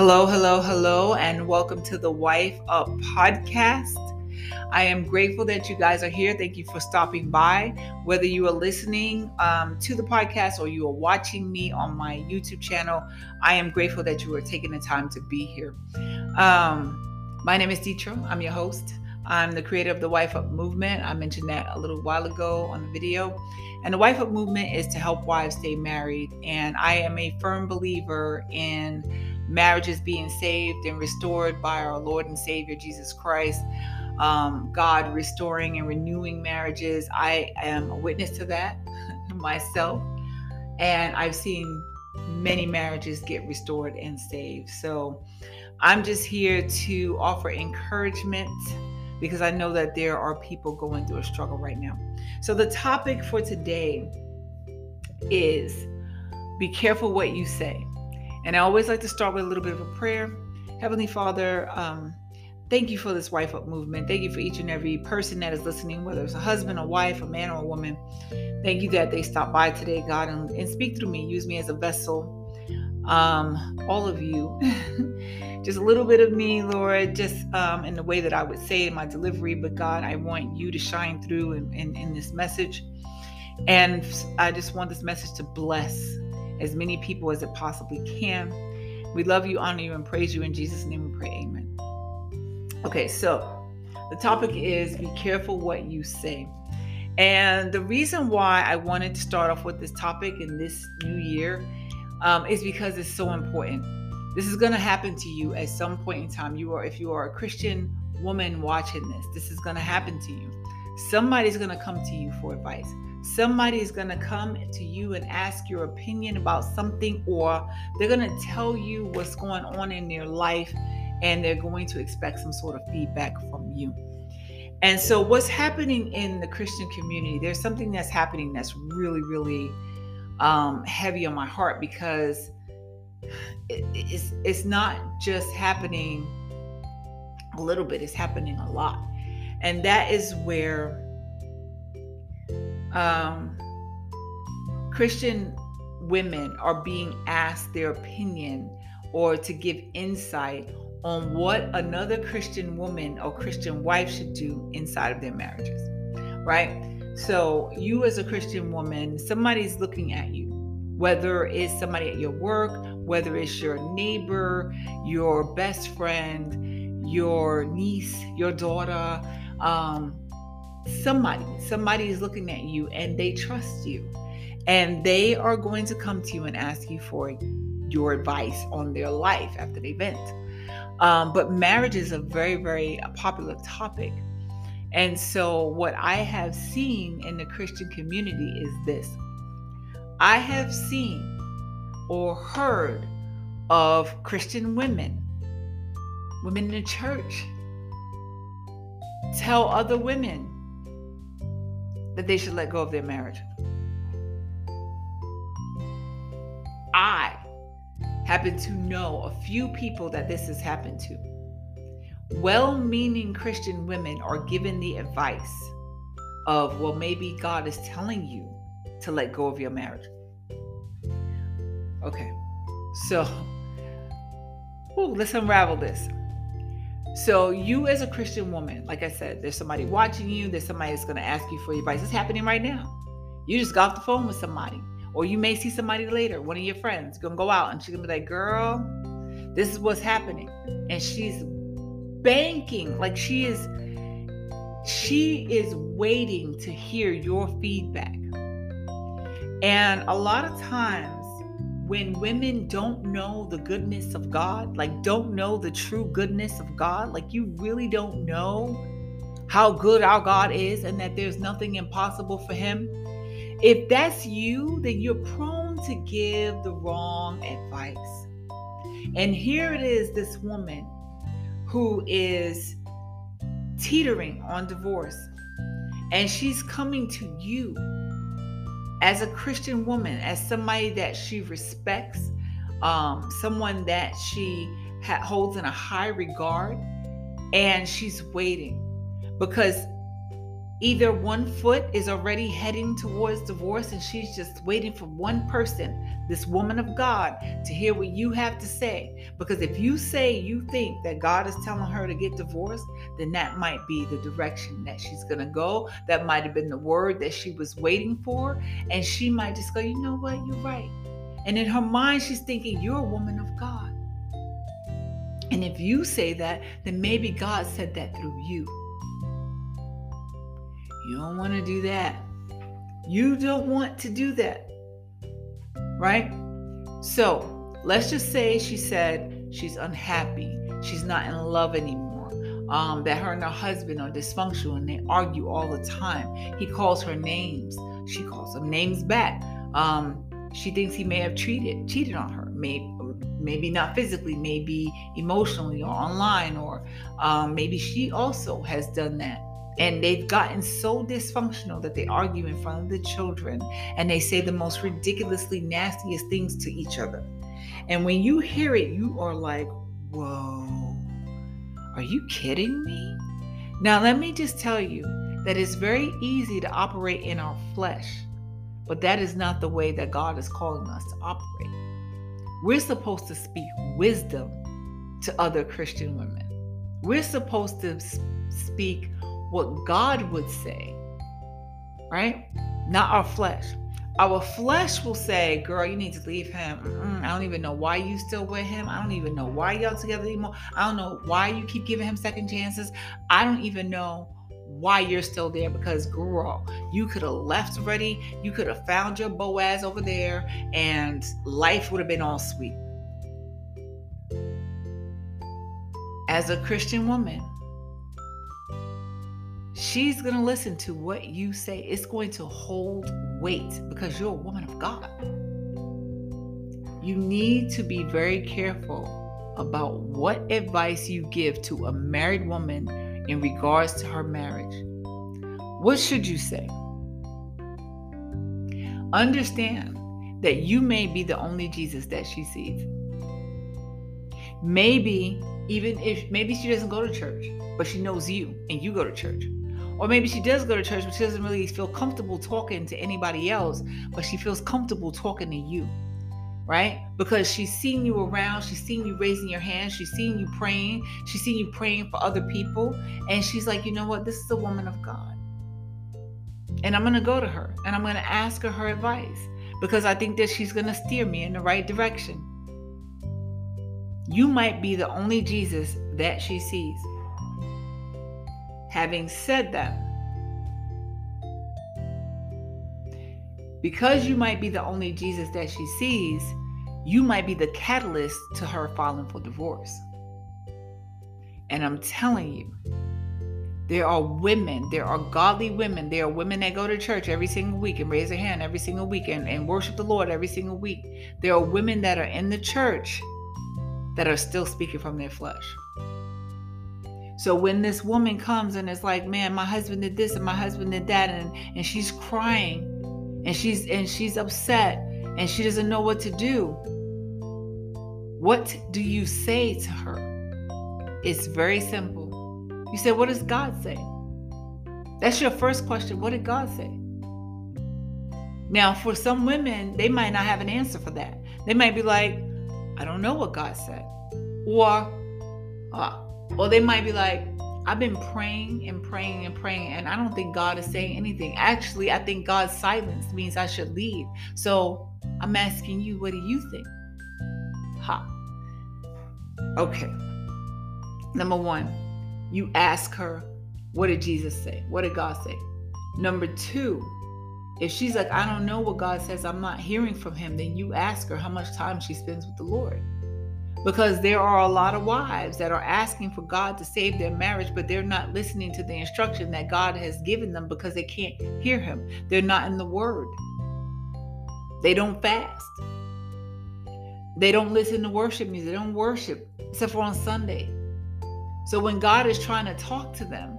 Hello, hello, hello, and welcome to the Wife Up podcast. I am grateful that you guys are here. Thank you for stopping by. Whether you are listening um, to the podcast or you are watching me on my YouTube channel, I am grateful that you are taking the time to be here. Um, my name is Dietra. I'm your host. I'm the creator of the Wife Up Movement. I mentioned that a little while ago on the video. And the Wife Up Movement is to help wives stay married. And I am a firm believer in marriages being saved and restored by our Lord and Savior Jesus Christ. Um, God restoring and renewing marriages. I am a witness to that myself. And I've seen many marriages get restored and saved. So I'm just here to offer encouragement because I know that there are people going through a struggle right now. So the topic for today is be careful what you say. And I always like to start with a little bit of a prayer. Heavenly Father, um, thank you for this Wife Up movement. Thank you for each and every person that is listening, whether it's a husband, a wife, a man, or a woman. Thank you that they stopped by today, God, and, and speak through me. Use me as a vessel. Um, all of you. just a little bit of me, Lord, just um, in the way that I would say in my delivery. But God, I want you to shine through in, in, in this message. And I just want this message to bless as many people as it possibly can. We love you, honor you, and praise you. In Jesus' name we pray. Amen. Okay, so the topic is be careful what you say. And the reason why I wanted to start off with this topic in this new year um, is because it's so important. This is going to happen to you at some point in time. You are, if you are a Christian woman watching this, this is going to happen to you. Somebody's going to come to you for advice. Somebody is going to come to you and ask your opinion about something, or they're going to tell you what's going on in their life, and they're going to expect some sort of feedback from you. And so, what's happening in the Christian community, there's something that's happening that's really, really um, heavy on my heart because it, it's, it's not just happening a little bit, it's happening a lot. And that is where um, Christian women are being asked their opinion or to give insight on what another Christian woman or Christian wife should do inside of their marriages, right? So, you as a Christian woman, somebody's looking at you, whether it's somebody at your work, whether it's your neighbor, your best friend, your niece, your daughter, um, somebody somebody is looking at you and they trust you. And they are going to come to you and ask you for your advice on their life after the event. Um, but marriage is a very very popular topic. And so what i have seen in the christian community is this. I have seen or heard of christian women women in the church tell other women that they should let go of their marriage. I happen to know a few people that this has happened to. Well meaning Christian women are given the advice of, well, maybe God is telling you to let go of your marriage. Okay, so ooh, let's unravel this. So, you as a Christian woman, like I said, there's somebody watching you, there's somebody that's going to ask you for advice. It's happening right now. You just got off the phone with somebody, or you may see somebody later, one of your friends, going to go out and she's going to be like, girl, this is what's happening. And she's banking, like she is, she is waiting to hear your feedback. And a lot of times, when women don't know the goodness of God, like don't know the true goodness of God, like you really don't know how good our God is and that there's nothing impossible for him. If that's you, then you're prone to give the wrong advice. And here it is this woman who is teetering on divorce, and she's coming to you as a Christian woman, as somebody that she respects, um, someone that she ha- holds in a high regard, and she's waiting. Because Either one foot is already heading towards divorce and she's just waiting for one person, this woman of God, to hear what you have to say. Because if you say you think that God is telling her to get divorced, then that might be the direction that she's going to go. That might have been the word that she was waiting for. And she might just go, you know what, you're right. And in her mind, she's thinking, you're a woman of God. And if you say that, then maybe God said that through you. You don't want to do that. You don't want to do that. Right? So let's just say she said she's unhappy. She's not in love anymore. Um, that her and her husband are dysfunctional and they argue all the time. He calls her names. She calls him names back. Um, she thinks he may have cheated, cheated on her. Maybe, maybe not physically, maybe emotionally or online, or um, maybe she also has done that and they've gotten so dysfunctional that they argue in front of the children and they say the most ridiculously nastiest things to each other. And when you hear it, you are like, whoa, are you kidding me? Now, let me just tell you that it's very easy to operate in our flesh, but that is not the way that God is calling us to operate. We're supposed to speak wisdom to other Christian women. We're supposed to speak what God would say, right? Not our flesh. Our flesh will say, Girl, you need to leave him. Mm-mm, I don't even know why you still with him. I don't even know why y'all together anymore. I don't know why you keep giving him second chances. I don't even know why you're still there because girl you could have left already you could have found your boaz over there and life would have been all sweet as a christian woman she's going to listen to what you say. It's going to hold weight because you're a woman of God. You need to be very careful about what advice you give to a married woman in regards to her marriage. What should you say? Understand that you may be the only Jesus that she sees. Maybe even if maybe she doesn't go to church, but she knows you and you go to church. Or maybe she does go to church, but she doesn't really feel comfortable talking to anybody else, but she feels comfortable talking to you, right? Because she's seen you around, she's seen you raising your hands, she's seen you praying, she's seen you praying for other people, and she's like, you know what? This is a woman of God. And I'm going to go to her and I'm going to ask her her advice because I think that she's going to steer me in the right direction. You might be the only Jesus that she sees. Having said that, because you might be the only Jesus that she sees, you might be the catalyst to her filing for divorce. And I'm telling you, there are women, there are godly women, there are women that go to church every single week and raise their hand every single week and, and worship the Lord every single week. There are women that are in the church that are still speaking from their flesh. So when this woman comes and it's like, man, my husband did this and my husband did that, and, and she's crying and she's and she's upset and she doesn't know what to do. What do you say to her? It's very simple. You say, What does God say? That's your first question. What did God say? Now, for some women, they might not have an answer for that. They might be like, I don't know what God said. Or, uh, or they might be like, I've been praying and praying and praying, and I don't think God is saying anything. Actually, I think God's silence means I should leave. So I'm asking you, what do you think? Ha. Okay. Number one, you ask her, what did Jesus say? What did God say? Number two, if she's like, I don't know what God says, I'm not hearing from him, then you ask her how much time she spends with the Lord because there are a lot of wives that are asking for God to save their marriage, but they're not listening to the instruction that God has given them because they can't hear Him. They're not in the Word. They don't fast. They don't listen to worship music. They don't worship except for on Sunday. So when God is trying to talk to them,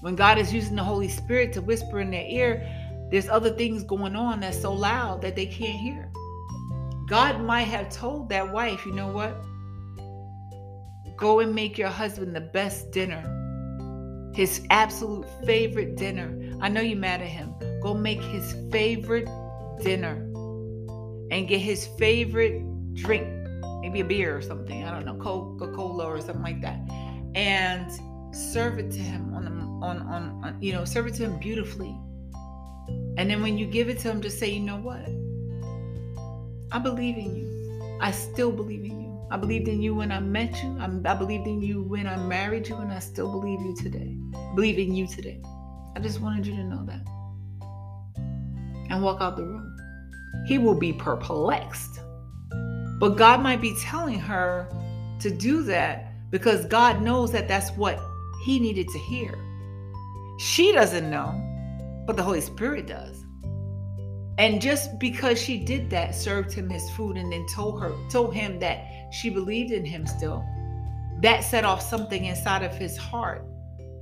when God is using the Holy Spirit to whisper in their ear, there's other things going on that's so loud that they can't hear. God might have told that wife, you know what? Go and make your husband the best dinner his absolute favorite dinner. I know you're mad at him. Go make his favorite dinner and get his favorite drink, maybe a beer or something. I don't know, Coca Cola or something like that, and serve it to him on the on, on on you know serve it to him beautifully. And then when you give it to him, just say, you know what? I believe in you. I still believe in you. I believed in you when I met you. I, I believed in you when I married you, and I still believe you today. Believe in you today. I just wanted you to know that. And walk out the room. He will be perplexed. But God might be telling her to do that because God knows that that's what he needed to hear. She doesn't know, but the Holy Spirit does. And just because she did that, served him his food and then told her, told him that she believed in him still, that set off something inside of his heart.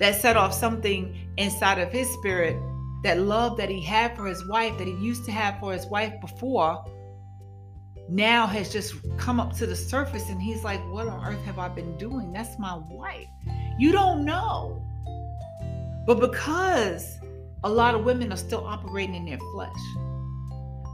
That set off something inside of his spirit. That love that he had for his wife, that he used to have for his wife before, now has just come up to the surface. And he's like, What on earth have I been doing? That's my wife. You don't know. But because a lot of women are still operating in their flesh,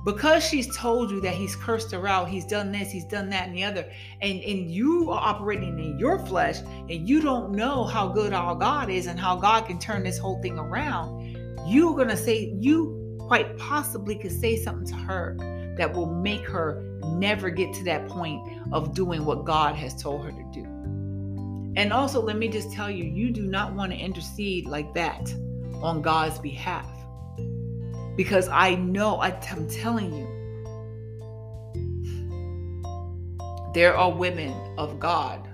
because she's told you that he's cursed her out, he's done this, he's done that, and the other, and, and you are operating in your flesh, and you don't know how good our God is and how God can turn this whole thing around, you're gonna say, you quite possibly could say something to her that will make her never get to that point of doing what God has told her to do. And also, let me just tell you, you do not want to intercede like that on God's behalf because I know, I, I'm telling you, there are women of God.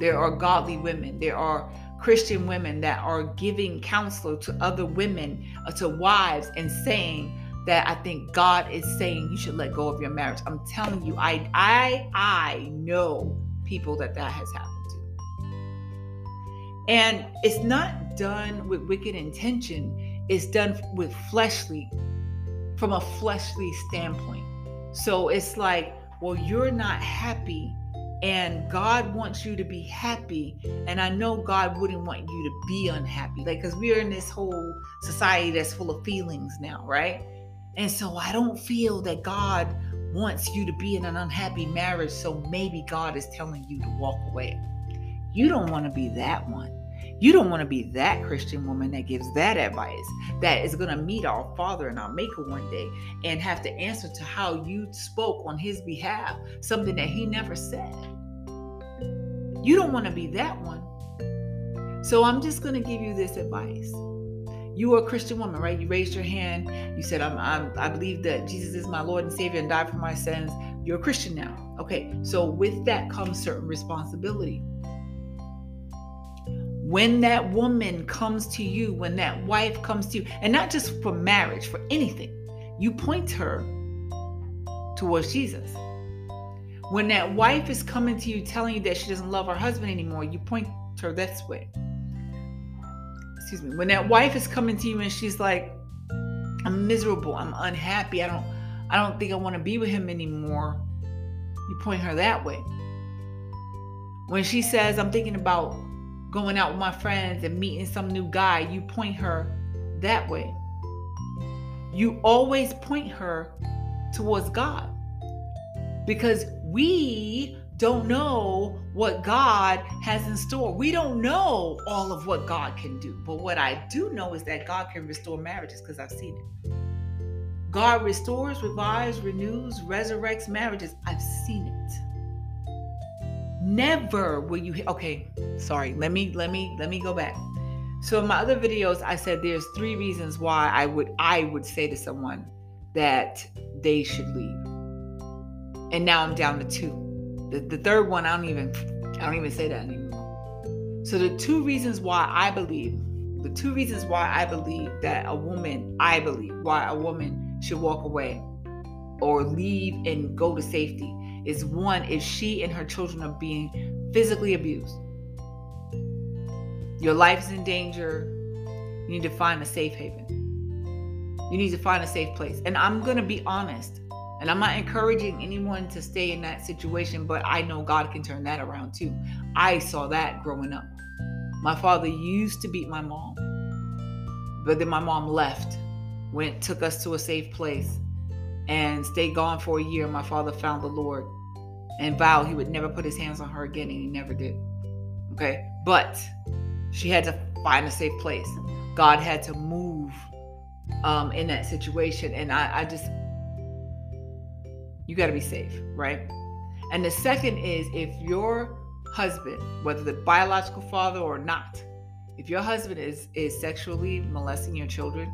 There are godly women. There are Christian women that are giving counsel to other women, uh, to wives, and saying that I think God is saying you should let go of your marriage. I'm telling you, I I I know people that that has happened to. And it's not done with wicked intention. It's done with fleshly from a fleshly standpoint. So it's like, well, you're not happy and God wants you to be happy. And I know God wouldn't want you to be unhappy. Like, because we're in this whole society that's full of feelings now, right? And so I don't feel that God wants you to be in an unhappy marriage. So maybe God is telling you to walk away. You don't want to be that one. You don't want to be that Christian woman that gives that advice, that is going to meet our Father and our Maker one day and have to answer to how you spoke on His behalf, something that He never said. You don't want to be that one. So I'm just going to give you this advice. You are a Christian woman, right? You raised your hand. You said, I'm, I'm, I believe that Jesus is my Lord and Savior and died for my sins. You're a Christian now. Okay, so with that comes certain responsibility when that woman comes to you, when that wife comes to you, and not just for marriage, for anything, you point her towards Jesus. When that wife is coming to you telling you that she doesn't love her husband anymore, you point her this way. Excuse me. When that wife is coming to you and she's like, I'm miserable, I'm unhappy, I don't I don't think I want to be with him anymore, you point her that way. When she says, I'm thinking about going out with my friends and meeting some new guy, you point her that way. You always point her towards God because we don't know what God has in store. We don't know all of what God can do. But what I do know is that God can restore marriages because I've seen it. God restores, revives, renews, resurrects marriages. I've seen it. Never will you okay, sorry. Let me let me let me go back. So in my other videos I said there's three reasons why I would I would say to someone that they should leave. And now I'm down to two. The, the third one I don't even I don't even say that anymore. So the two reasons why I believe the two reasons why I believe that a woman, I believe why a woman should walk away or leave and go to safety is one if she and her children are being physically abused. Your life is in danger. You need to find a safe haven. You need to find a safe place. And I'm going to be honest. And I'm not encouraging anyone to stay in that situation, but I know God can turn that around too. I saw that growing up. My father used to beat my mom, but then my mom left, went, took us to a safe place, and stayed gone for a year. My father found the Lord and vowed he would never put his hands on her again, and he never did. Okay, but she had to find a safe place. God had to move um, in that situation, and I, I just, you got to be safe, right? And the second is if your husband, whether the biological father or not, if your husband is is sexually molesting your children,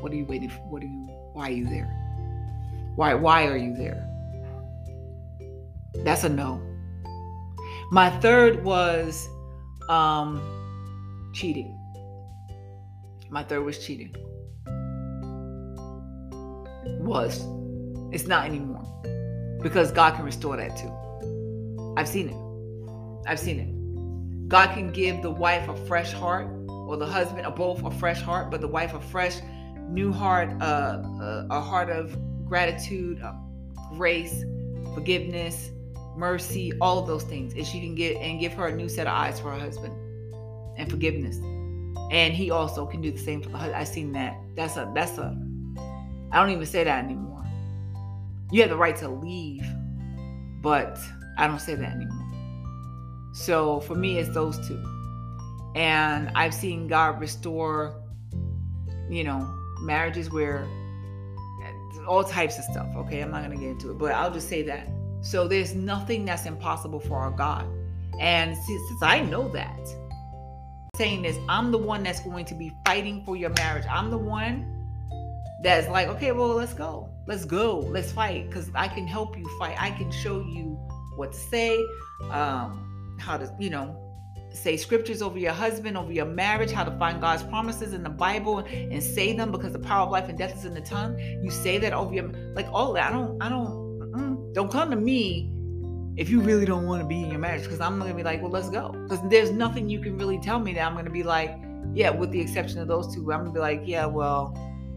what are you waiting for? What are you? Why are you there? Why why are you there? That's a no. My third was um, cheating. My third was cheating. Was. It's not anymore. Because God can restore that too. I've seen it. I've seen it. God can give the wife a fresh heart, or the husband, or both a fresh heart, but the wife a fresh, new heart, uh, a, a heart of gratitude, uh, grace, forgiveness, mercy, all of those things. And she can get and give her a new set of eyes for her husband and forgiveness. And he also can do the same for husband. I've seen that. That's a that's a I don't even say that anymore. You have the right to leave, but I don't say that anymore. So for me, it's those two. And I've seen God restore, you know, marriages where all types of stuff. Okay, I'm not going to get into it, but I'll just say that. So there's nothing that's impossible for our God. And since I know that, saying this, I'm the one that's going to be fighting for your marriage. I'm the one that's like, okay, well, let's go. Let's go. Let's fight because I can help you fight. I can show you what to say, um, how to, you know, say scriptures over your husband, over your marriage, how to find God's promises in the Bible and say them because the power of life and death is in the tongue. You say that over your, like all that. I don't, I don't, don't come to me if you really don't want to be in your marriage because I'm to be like, well, let's go. Because there's nothing you can really tell me that I'm to be like, yeah, with the exception of those two, I'm to be like, yeah, well,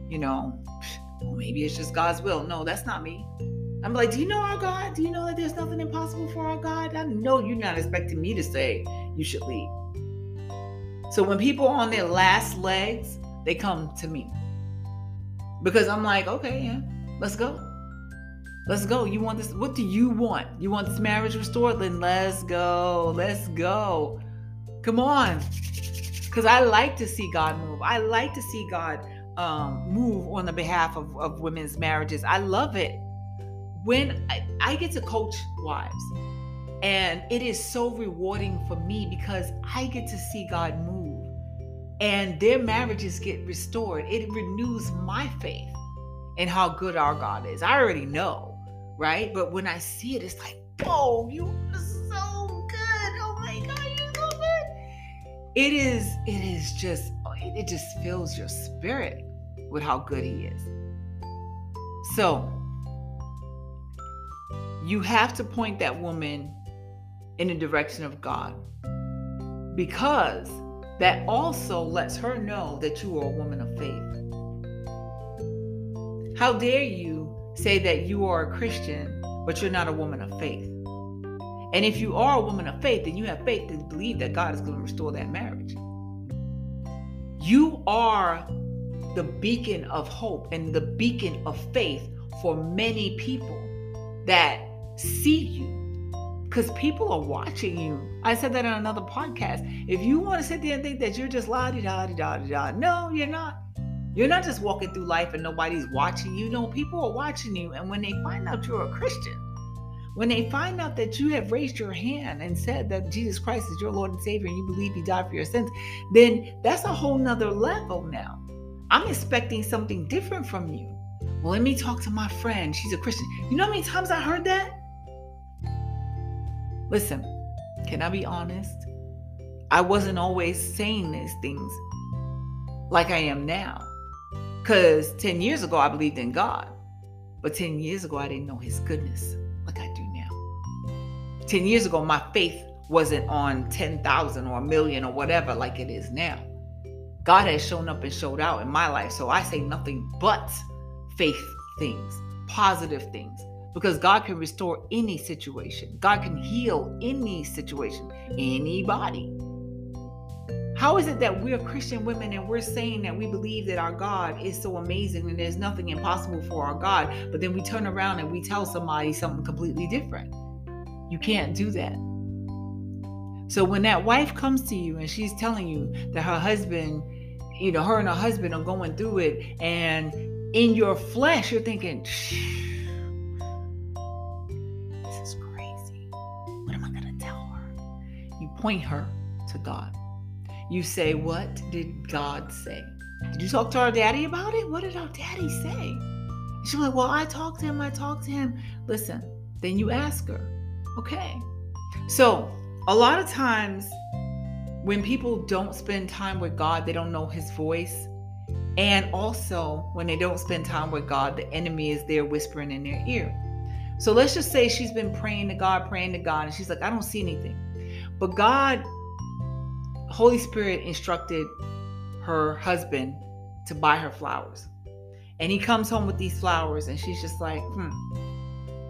you know, maybe it's just God's will. No, that's not me. I'm like, do you know our God? Do you know that there's nothing impossible for our God? I know you're not expecting me to say you should leave. So when people are on their last legs, they come to me. Because I'm like, okay, yeah, let's go. Let's go. You want this? What do you want? You want this marriage restored? Then let's go. Let's go. Come on. Because I like to see God move. I like to see God um, move on the behalf of, of women's marriages. I love it. When I, I get to coach wives, and it is so rewarding for me because I get to see God move and their marriages get restored. It renews my faith in how good our God is. I already know right? But when I see it, it's like, whoa, you are so good. Oh my God, you're good. It is, it is just, it just fills your spirit with how good he is. So you have to point that woman in the direction of God because that also lets her know that you are a woman of faith. How dare you say that you are a Christian, but you're not a woman of faith. And if you are a woman of faith, then you have faith to believe that God is going to restore that marriage. You are the beacon of hope and the beacon of faith for many people that see you because people are watching you. I said that in another podcast. If you want to sit there and think that you're just la di da di da di da, no, you're not. You're not just walking through life and nobody's watching you. No, people are watching you. And when they find out you're a Christian, when they find out that you have raised your hand and said that Jesus Christ is your Lord and Savior and you believe He died for your sins, then that's a whole nother level now. I'm expecting something different from you. Well, let me talk to my friend. She's a Christian. You know how many times I heard that? Listen, can I be honest? I wasn't always saying these things like I am now. Because 10 years ago, I believed in God. But 10 years ago, I didn't know his goodness like I do now. 10 years ago, my faith wasn't on 10,000 or a million or whatever like it is now. God has shown up and showed out in my life. So I say nothing but faith things, positive things, because God can restore any situation. God can heal any situation, anybody. How is it that we're Christian women and we're saying that we believe that our God is so amazing and there's nothing impossible for our God, but then we turn around and we tell somebody something completely different? You can't do that. So when that wife comes to you and she's telling you that her husband, you know, her and her husband are going through it, and in your flesh, you're thinking, this point her to God. You say, What did God say? Did you talk to our daddy about it? What did our daddy say? She's like, Well, I talked to him. I talked to him. Listen, then you ask her, Okay. So, a lot of times when people don't spend time with God, they don't know his voice. And also, when they don't spend time with God, the enemy is there whispering in their ear. So let's just say she's been praying to God, praying to God, and she's like, I don't see anything. But God, Holy Spirit instructed her husband to buy her flowers. And he comes home with these flowers, and she's just like, hmm.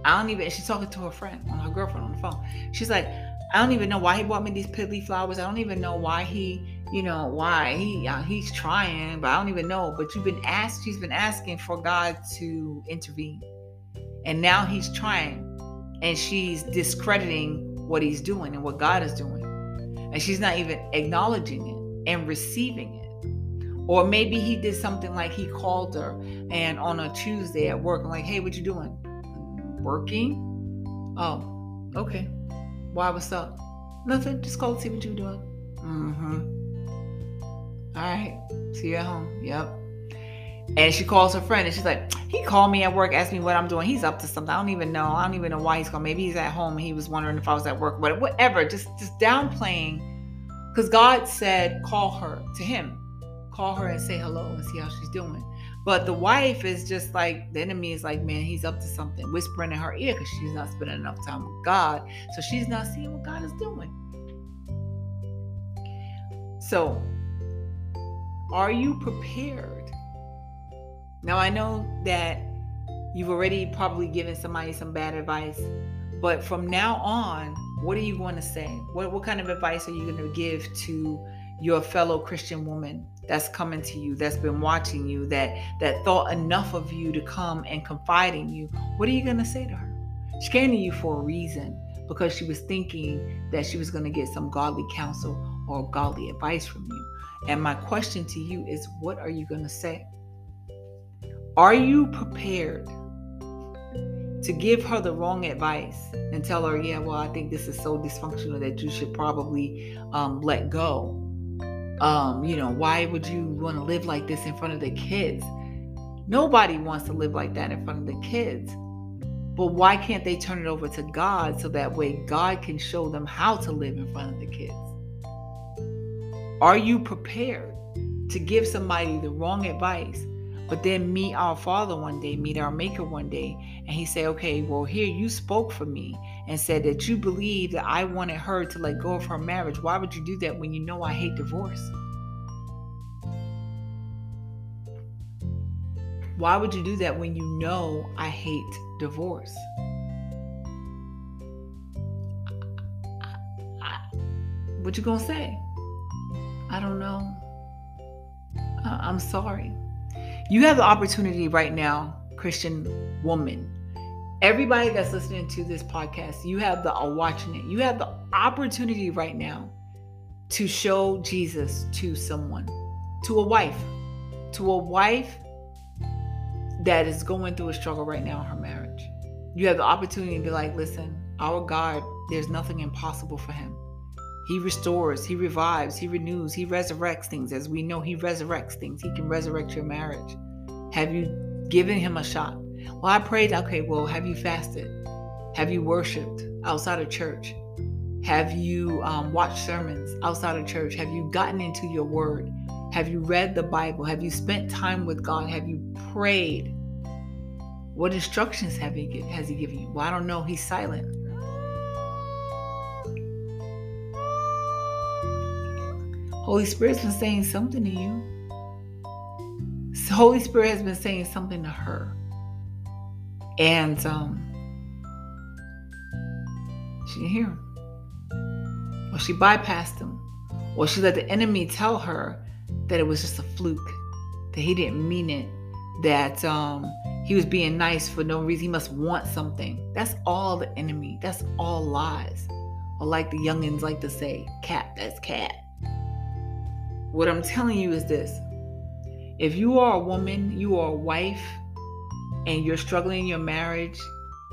I don't even, she's talking to her friend, on her girlfriend on the phone. She's like, I don't even know why he bought me these piddly flowers. I don't even know why he, you know, why he uh, he's trying, but I don't even know. But you've been asked, she's been asking for God to intervene, and now he's trying, and she's discrediting what he's doing and what God is doing, and she's not even acknowledging it and receiving it. Or maybe he did something like he called her and on a Tuesday at work, I'm like, hey, what you doing? Working? Oh, okay. Why? What's up? Nothing. Just call to see what you're doing. Mm-hmm. All right. See you at home. Yep. And she calls her friend and she's like, he called me at work, asked me what I'm doing. He's up to something. I don't even know. I don't even know why he's calling. Maybe he's at home and he was wondering if I was at work. But whatever. Just just downplaying. Because God said, call her to him. Call her and say hello and see how she's doing. But the wife is just like the enemy is like, man, he's up to something, whispering in her ear because she's not spending enough time with God. So she's not seeing what God is doing. So, are you prepared? Now, I know that you've already probably given somebody some bad advice, but from now on, what are you going to say? What, what kind of advice are you going to give to your fellow Christian woman that's coming to you, that's been watching you, that that thought enough of you to come and confide in you, what are you going to say to her? She came to you for a reason because she was thinking that she was going to get some godly counsel or godly advice from you. And my question to you is what are you going to say? Are you prepared to give her the wrong advice and tell her, yeah, well, I think this is so dysfunctional that you should probably um, let go? um, you know, why would you want to live like this in front of the kids? Nobody wants to live like that in front of the kids. But why can't they turn it over to God so that way God can show them how to live in front of the kids? Are you prepared to give somebody the wrong advice, but then meet our Father one day, meet our Maker one day, and He say, "Okay, well, here you spoke for me, and said that you believe that I wanted her to let go of her marriage. Why would you do that when you know I hate divorce? Why would you do that when you know I hate divorce? What you gonna say? I don't know. I'm sorry. You have the opportunity right now, Christian woman, everybody that's listening to this podcast, you have the watching it. You have the opportunity right now to show Jesus to someone, to a wife, to a wife that is going through a struggle right now in her marriage. You have the opportunity to be like, listen, our God, there's nothing impossible for him. He restores, he revives, he renews, he resurrects things. As we know, he resurrects things. He can resurrect your marriage. Have you given him a shot? Well, I prayed, okay, well, have you fasted? Have you worshiped outside of church? Have you um, watched sermons outside of church? Have you gotten into your word? Have you read the Bible? Have you spent time with God? Have you prayed? What instructions have he has he given you? Well, I don't know. He's silent. Holy Spirit's been saying something to you. Holy Spirit has been saying something to her. And um, she didn't hear him. Or she bypassed him. Or she let the enemy tell her that it was just a fluke, that he didn't mean it, that um, he was being nice for no reason. He must want something. That's all the enemy. That's all lies. Or like the youngins like to say, cat, that's cat. What I'm telling you is this if you are a woman, you are a wife, and you're struggling in your marriage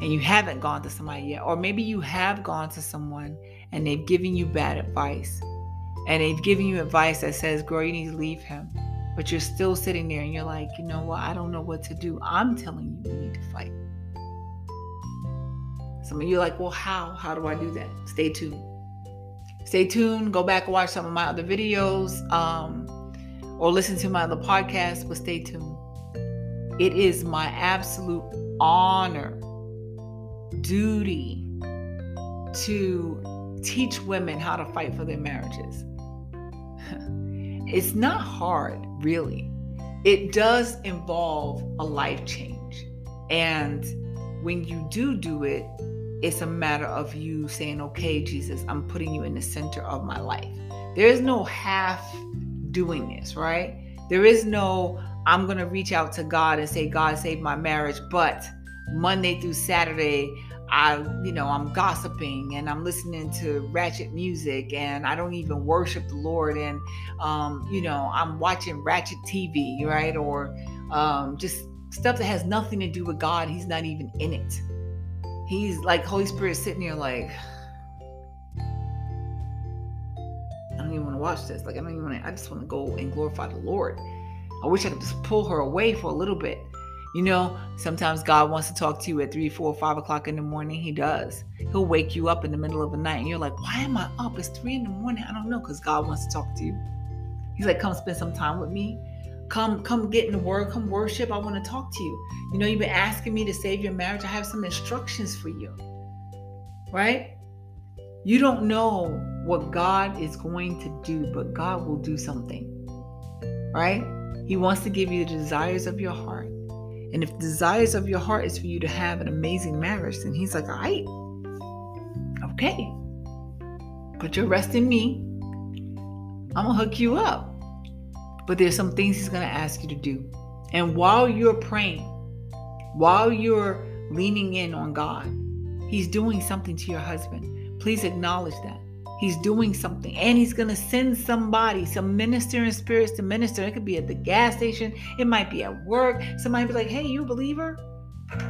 and you haven't gone to somebody yet, or maybe you have gone to someone and they've given you bad advice, and they've given you advice that says, girl, you need to leave him, but you're still sitting there and you're like, you know what, I don't know what to do. I'm telling you, you need to fight. Some of you are like, well, how? How do I do that? Stay tuned. Stay tuned. Go back and watch some of my other videos um, or listen to my other podcast, but stay tuned. It is my absolute honor, duty to teach women how to fight for their marriages. it's not hard, really. It does involve a life change. And when you do do it, it's a matter of you saying, okay, Jesus, I'm putting you in the center of my life. There is no half doing this, right? There is no, I'm going to reach out to God and say, God, save my marriage. But Monday through Saturday, I, you know, I'm gossiping and I'm listening to ratchet music and I don't even worship the Lord. And, um, you know, I'm watching ratchet TV, right? Or um, just stuff that has nothing to do with God. He's not even in it he's like Holy Spirit sitting here like I don't even want to watch this. Like I don't even want to. I just want to go and glorify the Lord. I wish I could just pull her away for a little bit. You know, sometimes God wants to talk to you at three, four, five o'clock in the morning. He does. He'll wake you up in the middle of the night, and you're like, "Why am I up? It's three in the morning. I don't know." Because God wants to talk to you. He's like, "Come spend some time with me." Come, come get in the word, come worship. I want to talk to you. You know, you've been asking me to save your marriage. I have some instructions for you. Right? You don't know what God is going to do, but God will do something. Right? He wants to give you the desires of your heart. And if the desires of your heart is for you to have an amazing marriage, then he's like, all right, okay. Put your rest in me. I'm gonna hook you up but there's some things he's going to ask you to do. And while you're praying, while you're leaning in on God, he's doing something to your husband. Please acknowledge that. He's doing something and he's going to send somebody, some minister in spirits to minister. It could be at the gas station, it might be at work. Somebody be like, hey, you a believer?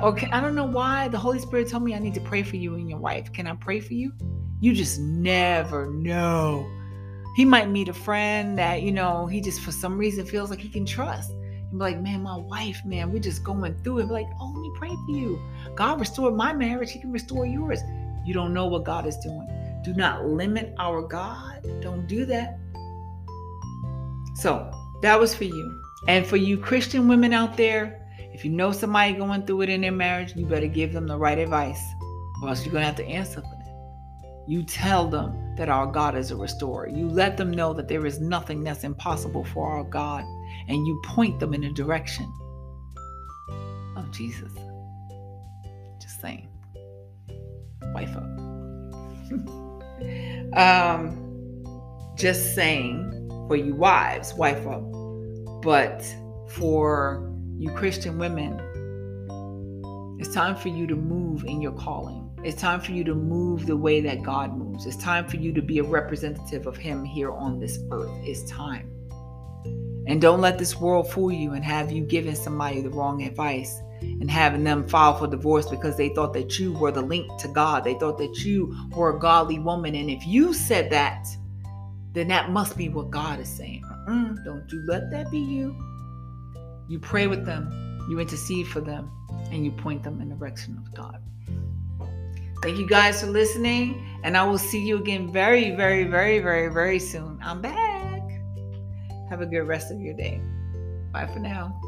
Or I don't know why the Holy Spirit told me I need to pray for you and your wife. Can I pray for you? You just never know he might meet a friend that, you know, he just for some reason feels like he can trust. And be like, man, my wife, man, we're just going through it. Be like, oh, let me pray for you. God restored my marriage, he can restore yours. You don't know what God is doing. Do not limit our God. Don't do that. So that was for you. And for you Christian women out there, if you know somebody going through it in their marriage, you better give them the right advice, or else you're going to have to answer for that. you tell them that our God is a restorer. You let them know that there is nothing that's impossible for our God, and you point them in the direction of Jesus. Just saying. Wife up. um, just saying for you wives, wife up. But for you Christian women, it's time for you to move in your calling. It's time for you to move the way that God moves. It's time for you to be a representative of Him here on this earth. It's time. And don't let this world fool you and have you giving somebody the wrong advice and having them file for divorce because they thought that you were the link to God. They thought that you were a godly woman. And if you said that, then that must be what God is saying. Don't you let that be you. You pray with them, you intercede for them, and you point them in the direction of God. Thank you guys for listening. And I will see you again very, very, very, very, very soon. I'm back. Have a good rest of your day. Bye for now.